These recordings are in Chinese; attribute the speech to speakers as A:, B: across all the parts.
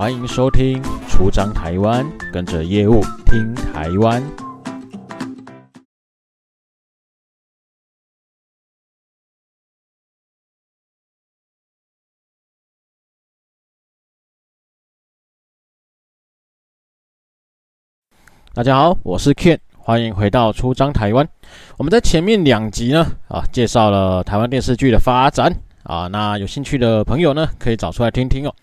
A: 欢迎收听《出张台湾》，跟着业务听台湾。大家好，我是 Ken，欢迎回到《出张台湾》。我们在前面两集呢，啊，介绍了台湾电视剧的发展。啊，那有兴趣的朋友呢，可以找出来听听哦。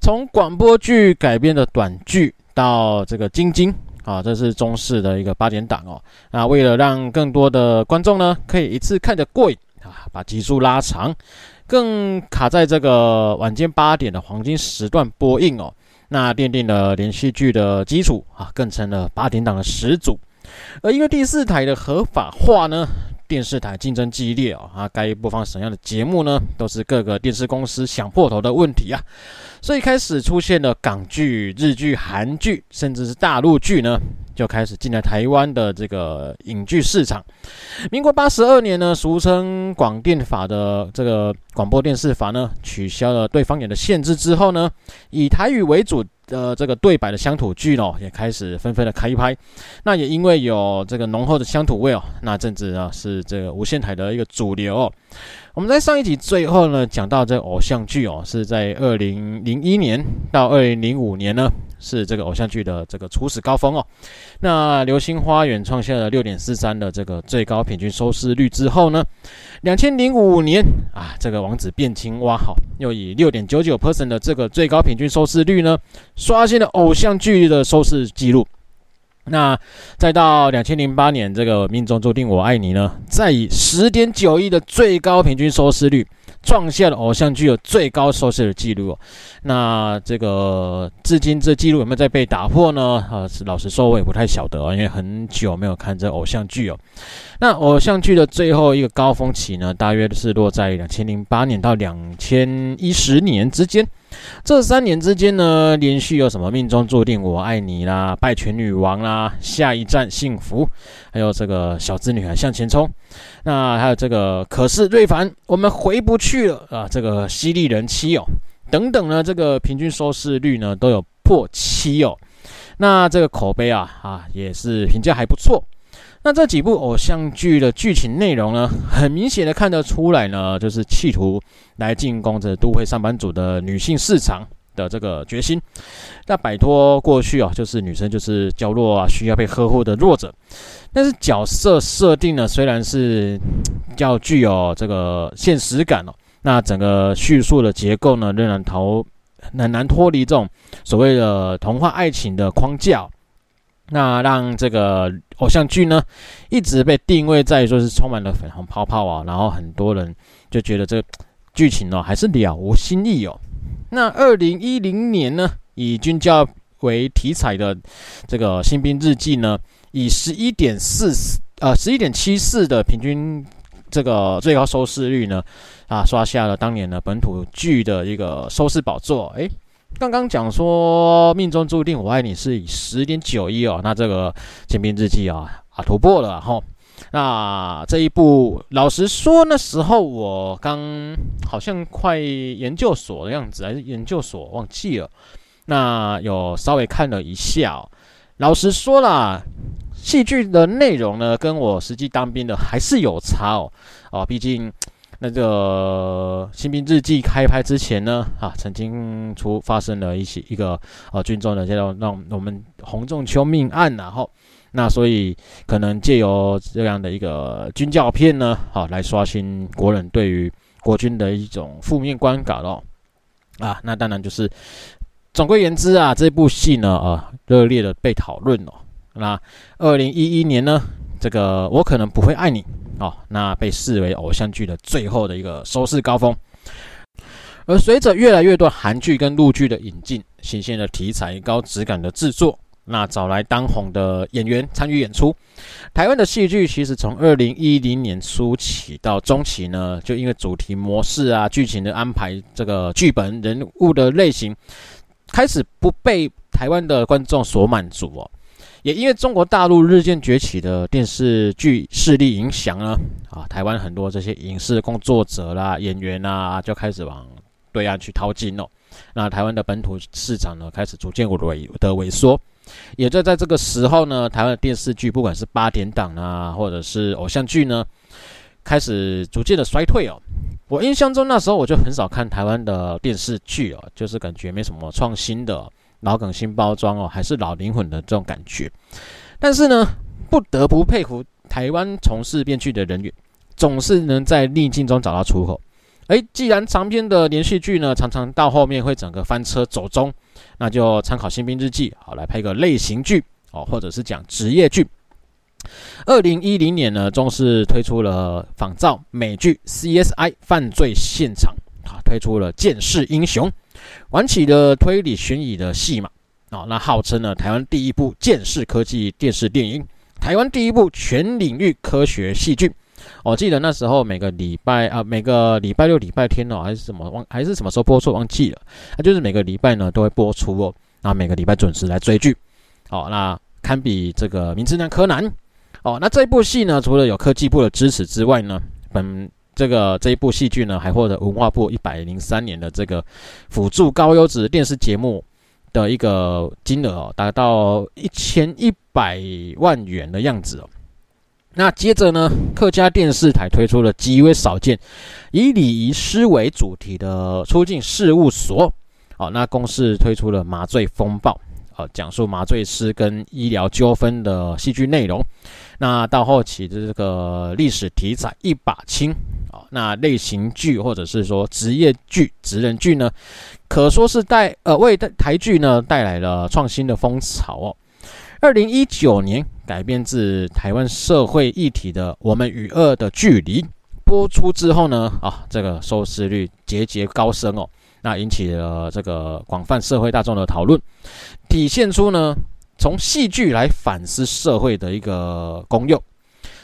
A: 从广播剧改编的短剧到这个晶晶啊，这是中视的一个八点档哦。那为了让更多的观众呢，可以一次看得过瘾啊，把集数拉长，更卡在这个晚间八点的黄金时段播映哦。那奠定了连续剧的基础啊，更成了八点档的始祖。而因为第四台的合法化呢，电视台竞争激烈哦啊，该播放什么样的节目呢？都是各个电视公司想破头的问题啊。所以开始出现了港剧、日剧、韩剧，甚至是大陆剧呢，就开始进来台湾的这个影剧市场。民国八十二年呢，俗称广电法的这个广播电视法呢，取消了对方言的限制之后呢，以台语为主。的这个对白的乡土剧哦，也开始纷纷的开拍。那也因为有这个浓厚的乡土味哦，那阵子呢是这个无线台的一个主流。我们在上一集最后呢讲到这偶像剧哦，是在二零零一年到二零零五年呢。是这个偶像剧的这个初始高峰哦。那《流星花园》创下了六点四三的这个最高平均收视率之后呢，两千零五年啊，这个王子变青蛙好，又以六点九九 percent 的这个最高平均收视率呢，刷新了偶像剧的收视记录。那再到两千零八年，这个命中注定我爱你呢，再以十点九亿的最高平均收视率。创下了偶像剧有最高收视的记录哦，那这个至今这记录有没有再被打破呢？啊，老实说我也不太晓得哦，因为很久没有看这偶像剧哦。那偶像剧的最后一个高峰期呢，大约是落在两千零八年到两千一十年之间。这三年之间呢，连续有什么命中注定我爱你啦、败犬女王啦、下一站幸福，还有这个小资女孩向前冲，那还有这个可是瑞凡，我们回不去了啊，这个犀利人妻哦，等等呢，这个平均收视率呢都有破七哦，那这个口碑啊啊也是评价还不错。那这几部偶像剧的剧情内容呢，很明显的看得出来呢，就是企图来进攻这都会上班族的女性市场的这个决心。那摆脱过去啊，就是女生就是娇弱啊，需要被呵护的弱者。但是角色设定呢，虽然是较具有这个现实感哦，那整个叙述的结构呢，仍然逃很难脱离这种所谓的童话爱情的框架。那让这个偶像剧呢，一直被定位在说是充满了粉红泡泡啊，然后很多人就觉得这个剧情呢还是了无新意哦。那二零一零年呢，以军教为题材的这个《新兵日记》呢，以十一点四四呃十一点七四的平均这个最高收视率呢，啊刷下了当年的本土剧的一个收视宝座，诶。刚刚讲说命中注定我爱你是以十点九亿哦，那这个新兵日记啊啊突破了哈。那这一部老实说那时候我刚好像快研究所的样子，还是研究所忘记了。那有稍微看了一下，老实说啦，戏剧的内容呢跟我实际当兵的还是有差哦哦，毕竟。那个《新兵日记》开拍之前呢，啊，曾经出发生了一些一个呃军中的这种让我们洪仲丘命案，然后那所以可能借由这样的一个军教片呢，好来刷新国人对于国军的一种负面观感哦，啊，那当然就是总归言之啊，这部戏呢，啊，热烈的被讨论哦。那二零一一年呢，这个我可能不会爱你。哦，那被视为偶像剧的最后的一个收视高峰，而随着越来越多韩剧跟陆剧的引进，新鲜的题材、高质感的制作，那找来当红的演员参与演出。台湾的戏剧其实从二零一零年初起到中期呢，就因为主题模式啊、剧情的安排、这个剧本人物的类型，开始不被台湾的观众所满足哦。也因为中国大陆日渐崛起的电视剧势力影响呢，啊，台湾很多这些影视工作者啦、演员啊，就开始往对岸去淘金哦。那台湾的本土市场呢，开始逐渐萎的萎缩。也就在这个时候呢，台湾的电视剧，不管是八点档啊，或者是偶像剧呢，开始逐渐的衰退哦。我印象中那时候我就很少看台湾的电视剧哦，就是感觉没什么创新的，老梗新包装哦，还是老灵魂的这种感觉。但是呢，不得不佩服台湾从事编剧的人员，总是能在逆境中找到出口。诶，既然长篇的连续剧呢，常常到后面会整个翻车走中，那就参考《新兵日记》好来拍个类型剧哦，或者是讲职业剧。二零一零年呢，中视推出了仿造美剧《CSI 犯罪现场》啊，推出了《剑士英雄》，玩起了推理悬疑的戏码啊。那号称呢，台湾第一部鉴识科技电视电影，台湾第一部全领域科学戏剧。我记得那时候每个礼拜啊，每个礼拜六、礼拜天哦，还是什么忘，还是什么时候播出忘记了。那就是每个礼拜呢都会播出哦，那每个礼拜准时来追剧。哦，那堪比这个《名侦探柯南》。哦，那这部戏呢，除了有科技部的支持之外呢，本这个这一部戏剧呢，还获得文化部一百零三年的这个辅助高优质电视节目的一个金额哦，达到一千一百万元的样子哦。那接着呢，客家电视台推出了极为少见以礼仪师为主题的出境事务所。哦，那公视推出了麻醉风暴。哦讲述麻醉师跟医疗纠纷的戏剧内容，那到后期的这个历史题材一把青，那类型剧或者是说职业剧、职人剧呢，可说是带呃为台剧呢带来了创新的风潮哦。二零一九年改编自台湾社会议题的《我们与恶的距离》播出之后呢，啊，这个收视率节节高升哦。那引起了这个广泛社会大众的讨论，体现出呢从戏剧来反思社会的一个功用。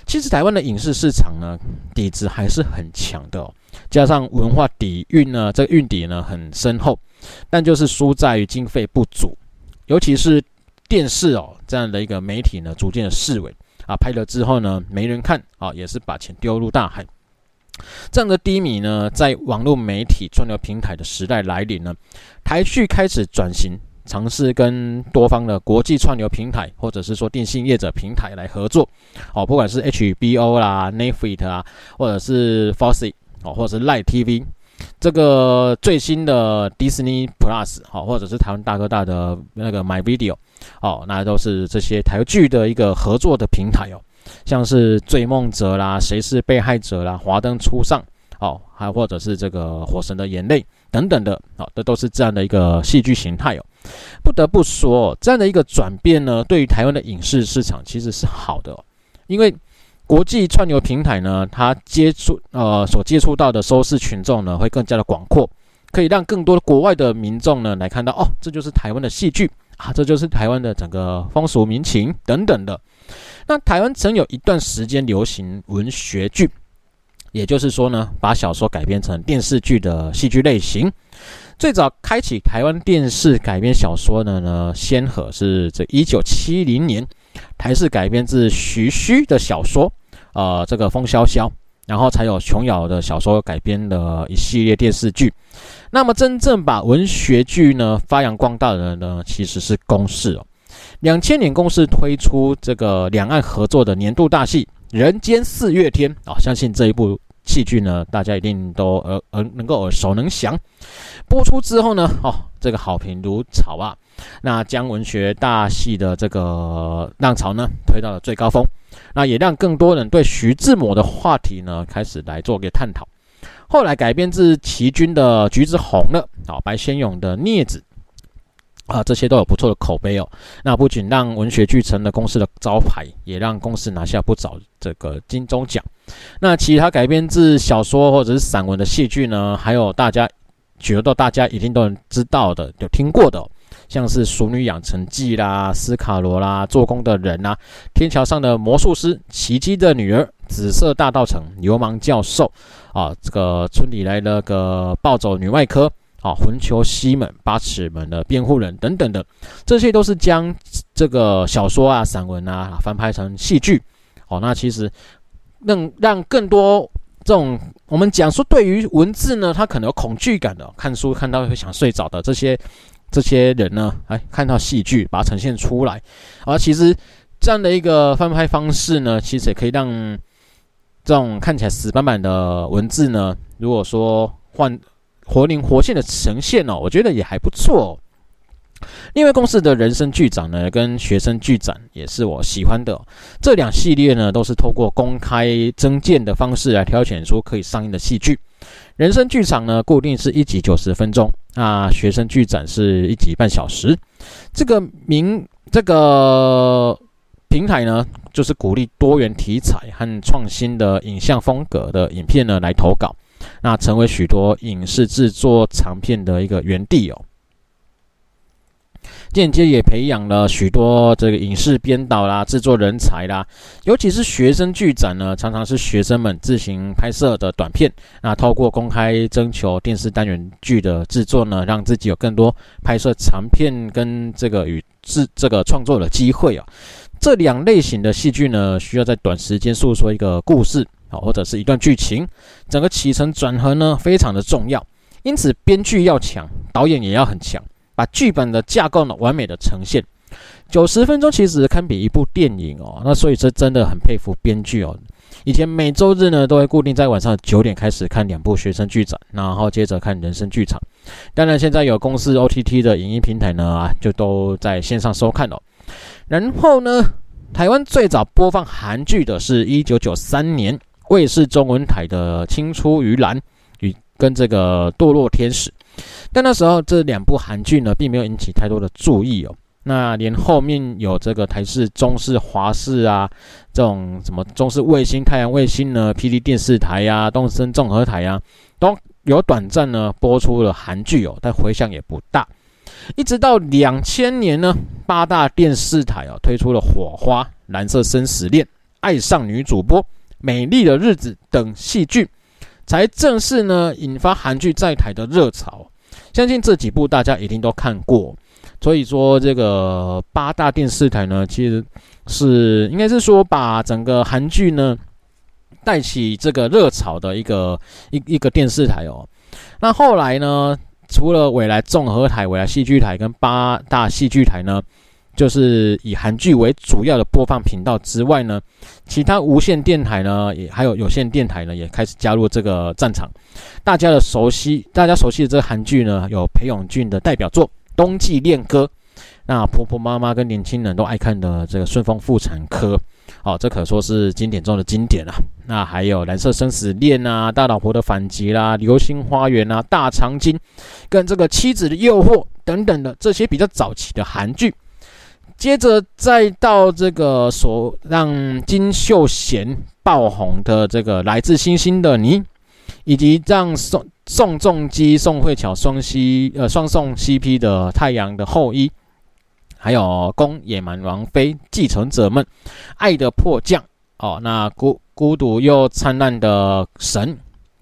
A: 其实台湾的影视市场呢底子还是很强的哦，加上文化底蕴呢，这个蕴底呢很深厚，但就是输在于经费不足，尤其是电视哦这样的一个媒体呢逐渐的式微啊，拍了之后呢没人看啊，也是把钱丢入大海。这样的低迷呢，在网络媒体串流平台的时代来临呢，台剧开始转型，尝试跟多方的国际串流平台，或者是说电信业者平台来合作。哦，不管是 HBO 啦、Netflix 啊，或者是 Foxy 哦，或者是 Line TV，这个最新的 Disney Plus 哦，或者是台湾大哥大的那个 My Video 哦，那都是这些台剧的一个合作的平台哦。像是《追梦者》啦，《谁是被害者》啦，《华灯初上》哦，还或者是这个《火神的眼泪》等等的，哦，这都是这样的一个戏剧形态哦。不得不说，这样的一个转变呢，对于台湾的影视市场其实是好的，因为国际串流平台呢，它接触呃所接触到的收视群众呢，会更加的广阔，可以让更多国外的民众呢来看到哦，这就是台湾的戏剧啊，这就是台湾的整个风俗民情等等的。那台湾曾有一段时间流行文学剧，也就是说呢，把小说改编成电视剧的戏剧类型。最早开启台湾电视改编小说的呢，先河是这一九七零年台视改编自徐虚的小说，呃，这个《风萧萧》，然后才有琼瑶的小说改编的一系列电视剧。那么真正把文学剧呢发扬光大的呢，其实是公视哦。两千年，公视推出这个两岸合作的年度大戏《人间四月天》啊，相信这一部戏剧呢，大家一定都耳耳能够耳熟能详。播出之后呢，哦，这个好评如潮啊，那将文学大戏的这个浪潮呢推到了最高峰，那也让更多人对徐志摩的话题呢开始来做个探讨。后来改编自齐君的《橘子红了》啊，白先勇的《镊子》。啊，这些都有不错的口碑哦。那不仅让文学剧成了公司的招牌，也让公司拿下不少这个金钟奖。那其他改编自小说或者是散文的戏剧呢？还有大家觉得大家一定都能知道的、有听过的、像是《熟女养成记》啦、《斯卡罗》啦、《做工的人》呐、《天桥上的魔术师》、《奇迹的女儿》、《紫色大道城》、《流氓教授》啊，这个村里来了个暴走女外科。啊，魂球西门、八尺门的辩护人等等的，这些都是将这个小说啊、散文啊翻拍成戏剧。哦，那其实让让更多这种我们讲说对于文字呢，他可能有恐惧感的，看书看到会想睡着的这些这些人呢，哎，看到戏剧把它呈现出来，而其实这样的一个翻拍方式呢，其实也可以让这种看起来死板板的文字呢，如果说换活灵活现的呈现哦，我觉得也还不错哦。另外公司的人生剧场呢，跟学生剧展也是我喜欢的。这两系列呢，都是透过公开征件的方式来挑选出可以上映的戏剧。人生剧场呢，固定是一集九十分钟，那学生剧展是一集半小时。这个名这个平台呢，就是鼓励多元题材和创新的影像风格的影片呢来投稿，那成为许多影视制作长片的一个园地哦。间接也培养了许多这个影视编导啦、制作人才啦，尤其是学生剧展呢，常常是学生们自行拍摄的短片。那透过公开征求电视单元剧的制作呢，让自己有更多拍摄长片跟这个与制这个创作的机会啊。这两类型的戏剧呢，需要在短时间诉说一个故事或者是一段剧情，整个起承转合呢，非常的重要。因此，编剧要强，导演也要很强。把剧本的架构呢完美的呈现，九十分钟其实堪比一部电影哦。那所以这真的很佩服编剧哦。以前每周日呢都会固定在晚上九点开始看两部学生剧展，然后接着看人生剧场。当然现在有公司 OTT 的影音平台呢啊，就都在线上收看了。然后呢，台湾最早播放韩剧的是一九九三年卫视中文台的《青出于蓝》与跟这个《堕落天使》。但那时候这两部韩剧呢，并没有引起太多的注意哦。那连后面有这个台视、中视、华视啊，这种什么中视卫星、太阳卫星呢、霹雳电视台呀、啊、东森综合台呀、啊，都有短暂呢播出了韩剧哦，但回响也不大。一直到两千年呢，八大电视台哦推出了《火花》《蓝色生死恋》《爱上女主播》《美丽的日子》等戏剧。才正式呢引发韩剧在台的热潮，相信这几部大家一定都看过，所以说这个八大电视台呢，其实是应该是说把整个韩剧呢带起这个热潮的一个一一个电视台哦。那后来呢，除了未来综合台、未来戏剧台跟八大戏剧台呢。就是以韩剧为主要的播放频道之外呢，其他无线电台呢，也还有有线电台呢，也开始加入这个战场。大家的熟悉，大家熟悉的这个韩剧呢，有裴勇俊的代表作《冬季恋歌》，那婆婆妈妈跟年轻人都爱看的这个《顺风妇产科》，哦，这可说是经典中的经典了。那还有《蓝色生死恋》啊，《大老婆的反击》啦，《流星花园》啊，《大长今》跟这个《妻子的诱惑》等等的这些比较早期的韩剧。接着再到这个所让金秀贤爆红的这个《来自星星的你》，以及让宋宋仲基、宋慧乔双 C 呃双宋 CP 的《太阳的后裔》，还有《宫野蛮王妃继承者们》、《爱的迫降》哦，那孤孤独又灿烂的神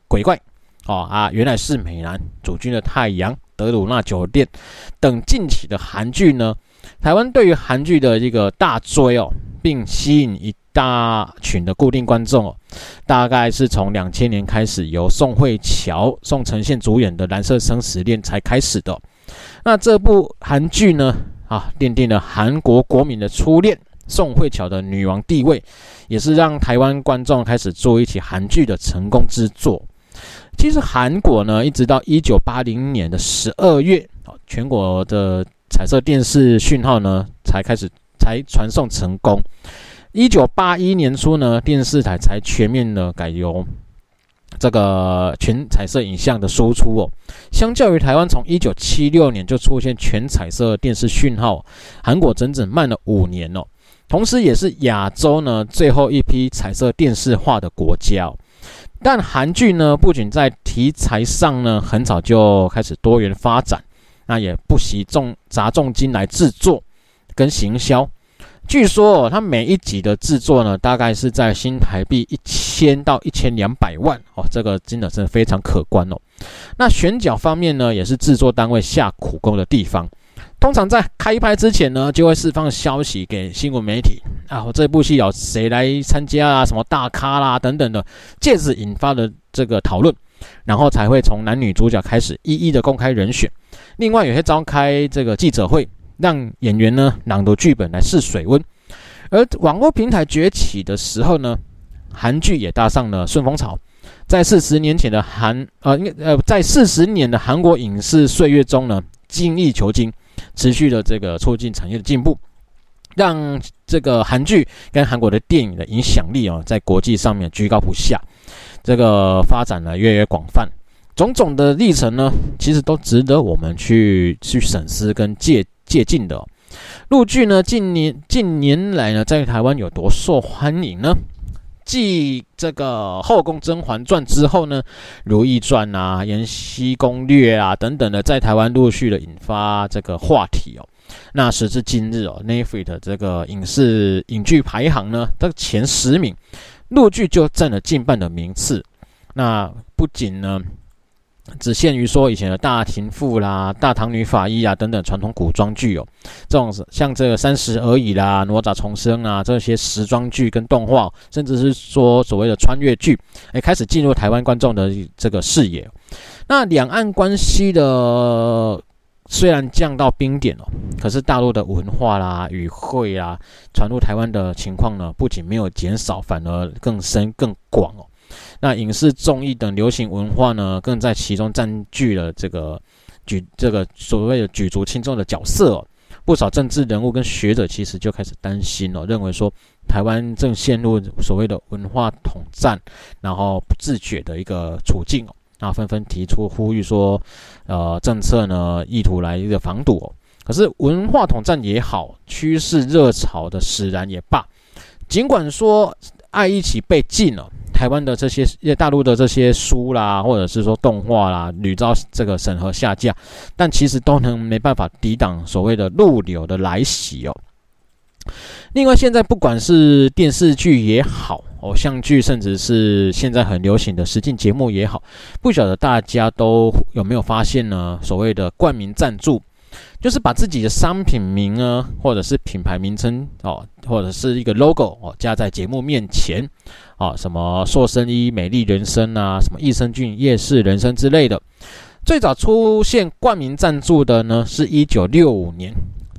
A: 鬼怪哦啊，原来是美男主君的太阳、德鲁纳酒店等近期的韩剧呢。台湾对于韩剧的一个大追哦，并吸引一大群的固定观众哦，大概是从两千年开始由宋慧乔、宋承宪主演的《蓝色生死恋》才开始的。那这部韩剧呢，啊，奠定了韩国国民的初恋宋慧乔的女王地位，也是让台湾观众开始做一起韩剧的成功之作。其实韩国呢，一直到一九八零年的十二月，全国的。彩色电视讯号呢，才开始才传送成功。一九八一年初呢，电视台才全面的改由这个全彩色影像的输出哦。相较于台湾，从一九七六年就出现全彩色电视讯号，韩国整整慢了五年哦。同时，也是亚洲呢最后一批彩色电视化的国家哦。但韩剧呢，不仅在题材上呢，很早就开始多元发展。那也不惜重砸重金来制作跟行销，据说哦，它每一集的制作呢，大概是在新台币一千到一千两百万哦，这个金额真的非常可观哦。那选角方面呢，也是制作单位下苦功的地方，通常在开拍之前呢，就会释放消息给新闻媒体啊，这部戏有谁来参加啊，什么大咖啦等等的，借此引发的这个讨论，然后才会从男女主角开始一一的公开人选。另外，有些召开这个记者会，让演员呢朗读剧本来试水温。而网络平台崛起的时候呢，韩剧也搭上了顺风潮。在四十年前的韩呃，应该呃，在四十年的韩国影视岁月中呢，精益求精，持续的这个促进产业的进步，让这个韩剧跟韩国的电影的影响力啊，在国际上面居高不下，这个发展呢越来越广泛。种种的历程呢，其实都值得我们去去审思跟借借鉴的。陆剧呢，近年近年来呢，在台湾有多受欢迎呢？继这个《后宫甄嬛传》之后呢，《如懿传》啊，《延禧攻略》啊等等的，在台湾陆续的引发这个话题哦。那时至今日哦，Netflix 的这个影视影剧排行呢，这前十名，陆剧就占了近半的名次。那不仅呢。只限于说以前的大庭妇啦、大唐女法医啊等等传统古装剧哦，这种像这个三十而已啦、哪吒重生啊这些时装剧跟动画，甚至是说所谓的穿越剧，哎，开始进入台湾观众的这个视野。那两岸关系的虽然降到冰点哦，可是大陆的文化啦、语汇啦传入台湾的情况呢，不仅没有减少，反而更深更广哦。那影视、综艺等流行文化呢，更在其中占据了这个举这个所谓的举足轻重的角色哦。不少政治人物跟学者其实就开始担心哦，认为说台湾正陷入所谓的文化统战，然后不自觉的一个处境哦。那纷纷提出呼吁说，呃，政策呢意图来一个防堵哦。可是文化统战也好，趋势热潮的使然也罢，尽管说爱一起被禁了。台湾的这些，大陆的这些书啦，或者是说动画啦，屡遭这个审核下架，但其实都能没办法抵挡所谓的陆流的来袭哦。另外，现在不管是电视剧也好，偶像剧，甚至是现在很流行的实境节目也好，不晓得大家都有没有发现呢？所谓的冠名赞助。就是把自己的商品名啊，或者是品牌名称哦，或者是一个 logo 哦，加在节目面前啊，什么塑身衣、美丽人生啊，什么益生菌、夜市人生之类的。最早出现冠名赞助的呢，是一九六五年，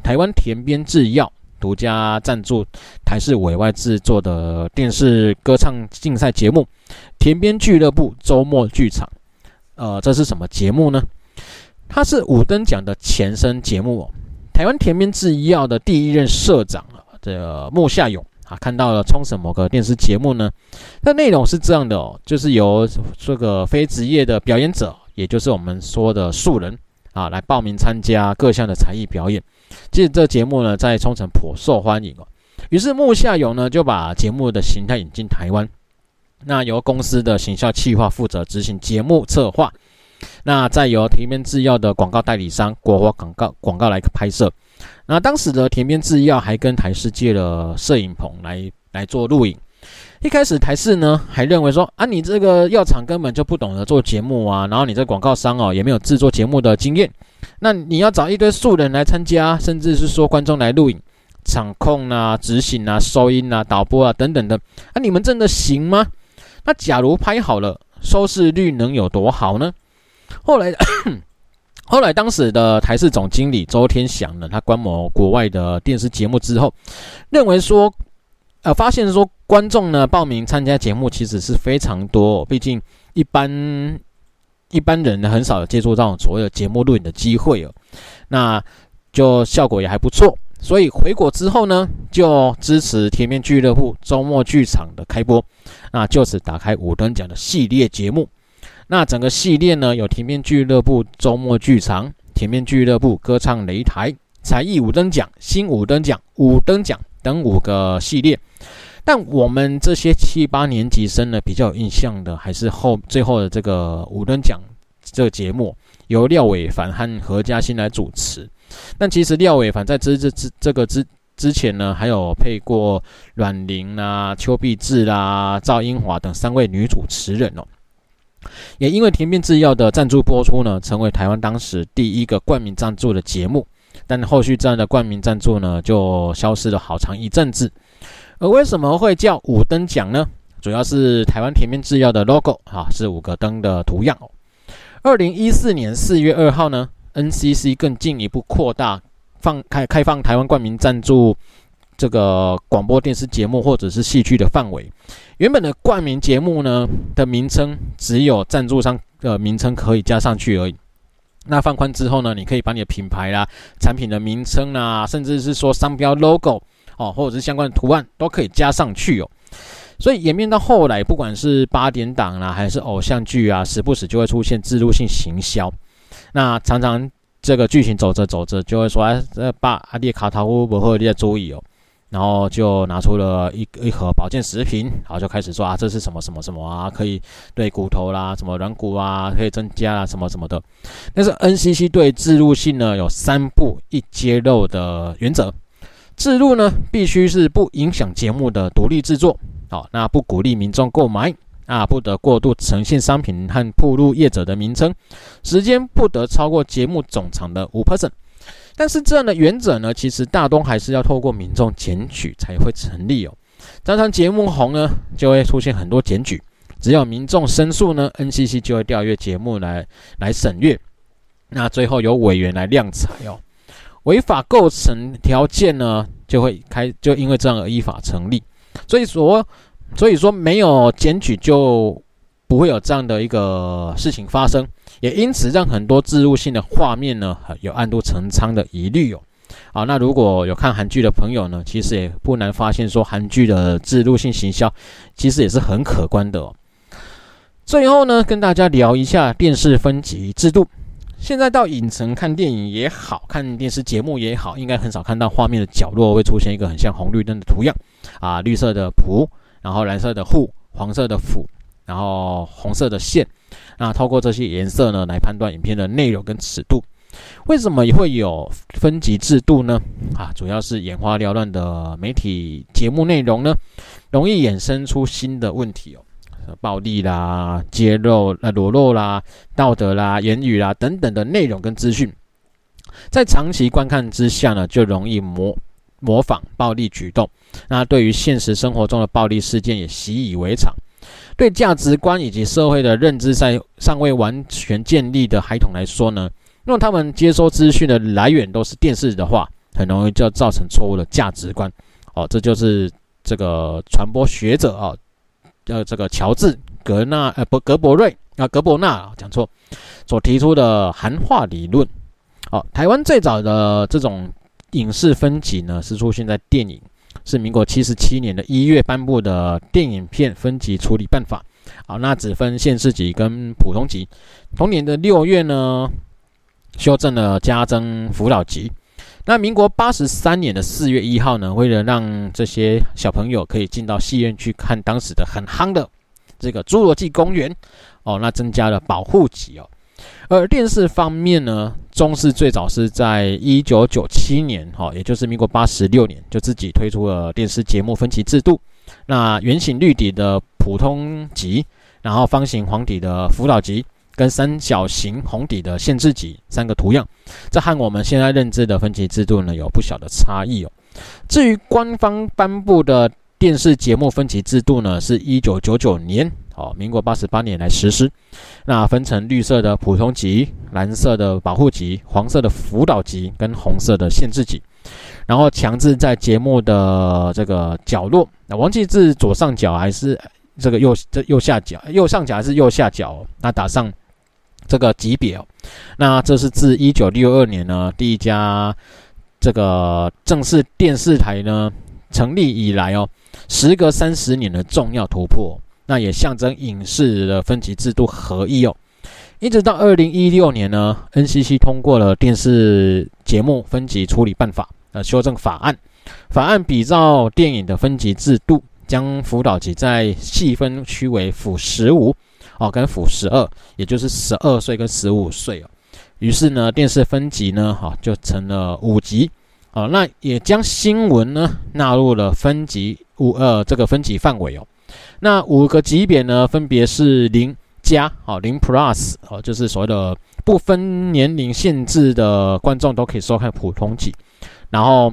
A: 台湾田边制药独家赞助台视委外制作的电视歌唱竞赛节目《田边俱乐部周末剧场》。呃，这是什么节目呢？它是五等奖的前身节目哦。台湾田边制药的第一任社长啊，这个木下勇啊，看到了冲绳某个电视节目呢，那内容是这样的哦，就是由这个非职业的表演者，也就是我们说的素人啊，来报名参加各项的才艺表演。其实这节目呢，在冲绳颇受欢迎哦。于是木下勇呢，就把节目的形态引进台湾，那由公司的行销企划负责执行节目策划。那再由田边制药的广告代理商国华广告广告来拍摄。那当时的田边制药还跟台视借了摄影棚来来做录影。一开始台视呢还认为说啊，你这个药厂根本就不懂得做节目啊，然后你这广告商哦也没有制作节目的经验。那你要找一堆素人来参加，甚至是说观众来录影、场控啊、执行啊、收音啊、导播啊等等的，啊你们真的行吗？那假如拍好了，收视率能有多好呢？后来，后来当时的台视总经理周天祥呢，他观摩国外的电视节目之后，认为说，呃，发现说观众呢报名参加节目其实是非常多，毕竟一般一般人很少有接触到所谓的节目录影的机会哦，那就效果也还不错，所以回国之后呢，就支持田边俱乐部周末剧场的开播，那就此打开五等奖的系列节目。那整个系列呢，有甜面俱乐部周末剧场、甜面俱乐部歌唱擂台、才艺五等奖、新五等奖、五等奖等五个系列。但我们这些七八年级生呢，比较有印象的还是后最后的这个五等奖这个节目，由廖伟凡和何嘉欣来主持。但其实廖伟凡在这这这这个之之前呢，还有配过阮玲啊、邱碧志啦、赵英华等三位女主持人哦。也因为田边制药的赞助播出呢，成为台湾当时第一个冠名赞助的节目。但后续这样的冠名赞助呢，就消失了好长一阵子。而为什么会叫五灯奖呢？主要是台湾田面制药的 logo 啊，是五个灯的图样哦。二零一四年四月二号呢，NCC 更进一步扩大放开开放台湾冠名赞助这个广播电视节目或者是戏剧的范围。原本的冠名节目呢的名称只有赞助商的名称可以加上去而已。那放宽之后呢，你可以把你的品牌啦、产品的名称啊，甚至是说商标 logo 哦，或者是相关的图案都可以加上去哦。所以演变到后来，不管是八点档啦，还是偶像剧啊，时不时就会出现制度性行销。那常常这个剧情走着走着，就会说：“哎，这把阿弟卡塔乌不会你要注意哦。”然后就拿出了一一盒保健食品，然后就开始说：“啊，这是什么什么什么啊？可以对骨头啦，什么软骨啊，可以增加啊，什么什么的。”但是 NCC 对置入性呢，有三不一揭露的原则：置入呢，必须是不影响节目的独立制作。好，那不鼓励民众购买啊，不得过度呈现商品和铺路业者的名称，时间不得超过节目总长的五 percent。但是这样的原则呢，其实大多还是要透过民众检举才会成立哦。常常节目红呢，就会出现很多检举，只要民众申诉呢，NCC 就会调阅节目来来审阅，那最后由委员来量裁哦。违法构成条件呢，就会开就因为这样而依法成立。所以说，所以说没有检举就不会有这样的一个事情发生，也因此让很多置入性的画面呢有暗度陈仓的疑虑哦。好，那如果有看韩剧的朋友呢，其实也不难发现说韩剧的置入性行销其实也是很可观的哦。最后呢，跟大家聊一下电视分级制度。现在到影城看电影也好，看电视节目也好，应该很少看到画面的角落会出现一个很像红绿灯的图样啊，绿色的谱，然后蓝色的户，黄色的辅，然后红色的线。那透过这些颜色呢，来判断影片的内容跟尺度。为什么会有分级制度呢？啊，主要是眼花缭乱的媒体节目内容呢，容易衍生出新的问题哦。暴力啦、揭露、呃裸露啦、道德啦、言语啦等等的内容跟资讯，在长期观看之下呢，就容易模模仿暴力举动。那对于现实生活中的暴力事件也习以为常，对价值观以及社会的认知在尚未完全建立的孩童来说呢，若他们接收资讯的来源都是电视的话，很容易就造成错误的价值观。哦，这就是这个传播学者啊。哦呃，这个乔治·格纳呃不格伯瑞啊格伯纳讲错，所提出的含化理论。好，台湾最早的这种影视分级呢，是出现在电影，是民国七十七年的一月颁布的电影片分级处理办法。好，那只分县市级跟普通级。同年的六月呢，修正了加增辅导级。那民国八十三年的四月一号呢，为了让这些小朋友可以进到戏院去看当时的很夯的这个《侏罗纪公园》哦，那增加了保护级哦。而电视方面呢，中视最早是在一九九七年哈，也就是民国八十六年就自己推出了电视节目分级制度。那圆形绿底的普通级，然后方形黄底的辅导级。跟三角形红底的限制级三个图样，这和我们现在认知的分级制度呢有不小的差异哦。至于官方颁布的电视节目分级制度呢，是一九九九年哦，民国八十八年来实施。那分成绿色的普通级、蓝色的保护级、黄色的辅导级跟红色的限制级，然后强制在节目的这个角落，那忘记是左上角还是这个右这右下角，右上角还是右下角，那打上。这个级别哦，那这是自一九六二年呢，第一家这个正式电视台呢成立以来哦，时隔三十年的重要突破，那也象征影视的分级制度合一哦。一直到二零一六年呢，NCC 通过了电视节目分级处理办法呃修正法案，法案比照电影的分级制度，将辅导级再细分区为辅十五。哦，跟辅十二，也就是十二岁跟十五岁哦。于是呢，电视分级呢，哈、就成了五级。哦，那也将新闻呢纳入了分级五呃这个分级范围哦。那五个级别呢，分别是零加哦，零 plus 哦，就是所谓的不分年龄限制的观众都可以收看普通级。然后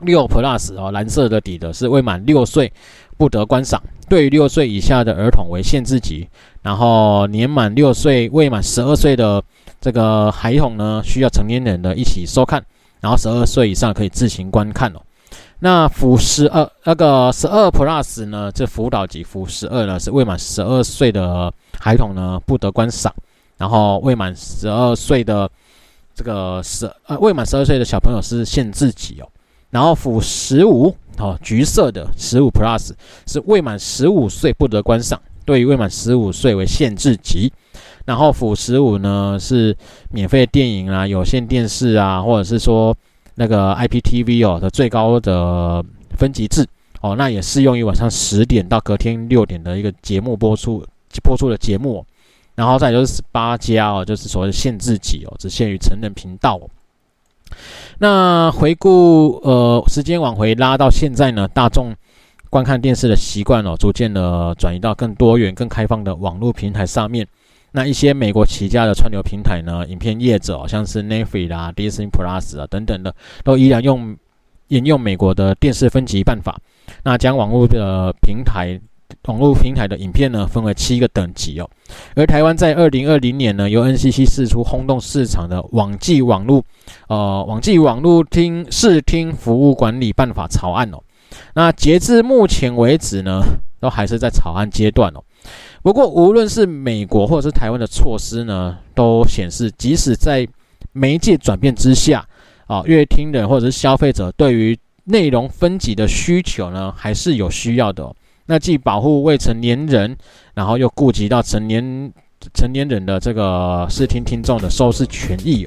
A: 六 Plus 哦，蓝色的底的是未满六岁不得观赏，对于六岁以下的儿童为限制级。然后年满六岁未满十二岁的这个孩童呢，需要成年人的一起收看。然后十二岁以上可以自行观看哦。那辅十二那个十二 Plus 呢，这辅导级辅十二呢是未满十二岁的孩童呢不得观赏。然后未满十二岁的这个十呃未满十二岁的小朋友是限制级哦。然后辅十五哦，橘色的十五 Plus 是未满十五岁不得观赏。对于未满十五岁为限制级，然后辅十五呢是免费电影啊、有线电视啊，或者是说那个 IPTV 哦的最高的分级制哦，那也适用于晚上十点到隔天六点的一个节目播出播出的节目哦，然后再就是十八加哦，就是所谓的限制级哦，只限于成人频道。那回顾呃时间往回拉到现在呢，大众。观看电视的习惯哦，逐渐的转移到更多元、更开放的网络平台上面。那一些美国起家的串流平台呢，影片业者，像是 Netflix 啦、Disney Plus 啊等等的，都依然用沿用美国的电视分级办法。那将网络的平台、网络平台的影片呢，分为七个等级哦。而台湾在二零二零年呢，由 NCC 释出轰动市场的网际网络呃网际网络听视听服务管理办法草案哦。那截至目前为止呢，都还是在草案阶段哦。不过，无论是美国或者是台湾的措施呢，都显示，即使在媒介转变之下，啊，阅听人或者是消费者对于内容分级的需求呢，还是有需要的。那既保护未成年人，然后又顾及到成年成年人的这个视听听众的收视权益。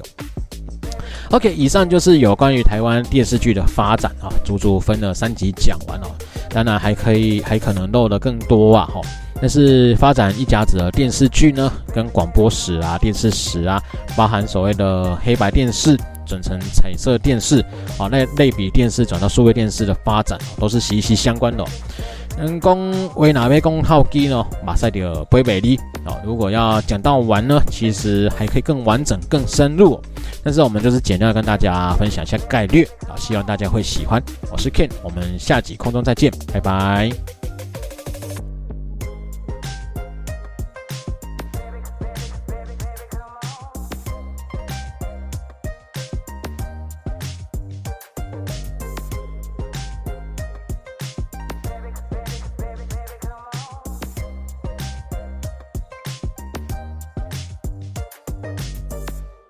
A: OK，以上就是有关于台湾电视剧的发展啊，足足分了三集讲完哦。当然还可以，还可能漏的更多啊！哈，但是发展一甲子的电视剧呢，跟广播史啊、电视史啊，包含所谓的黑白电视转成彩色电视啊，那类比电视转到数位电视的发展，都是息息相关的哦。能讲为哪边讲好机呢？马赛的贝贝利啊，如果要讲到完呢，其实还可以更完整、更深入。但是我们就是简单的跟大家分享一下概略啊，希望大家会喜欢。我是 Ken，我们下集空中再见，拜拜。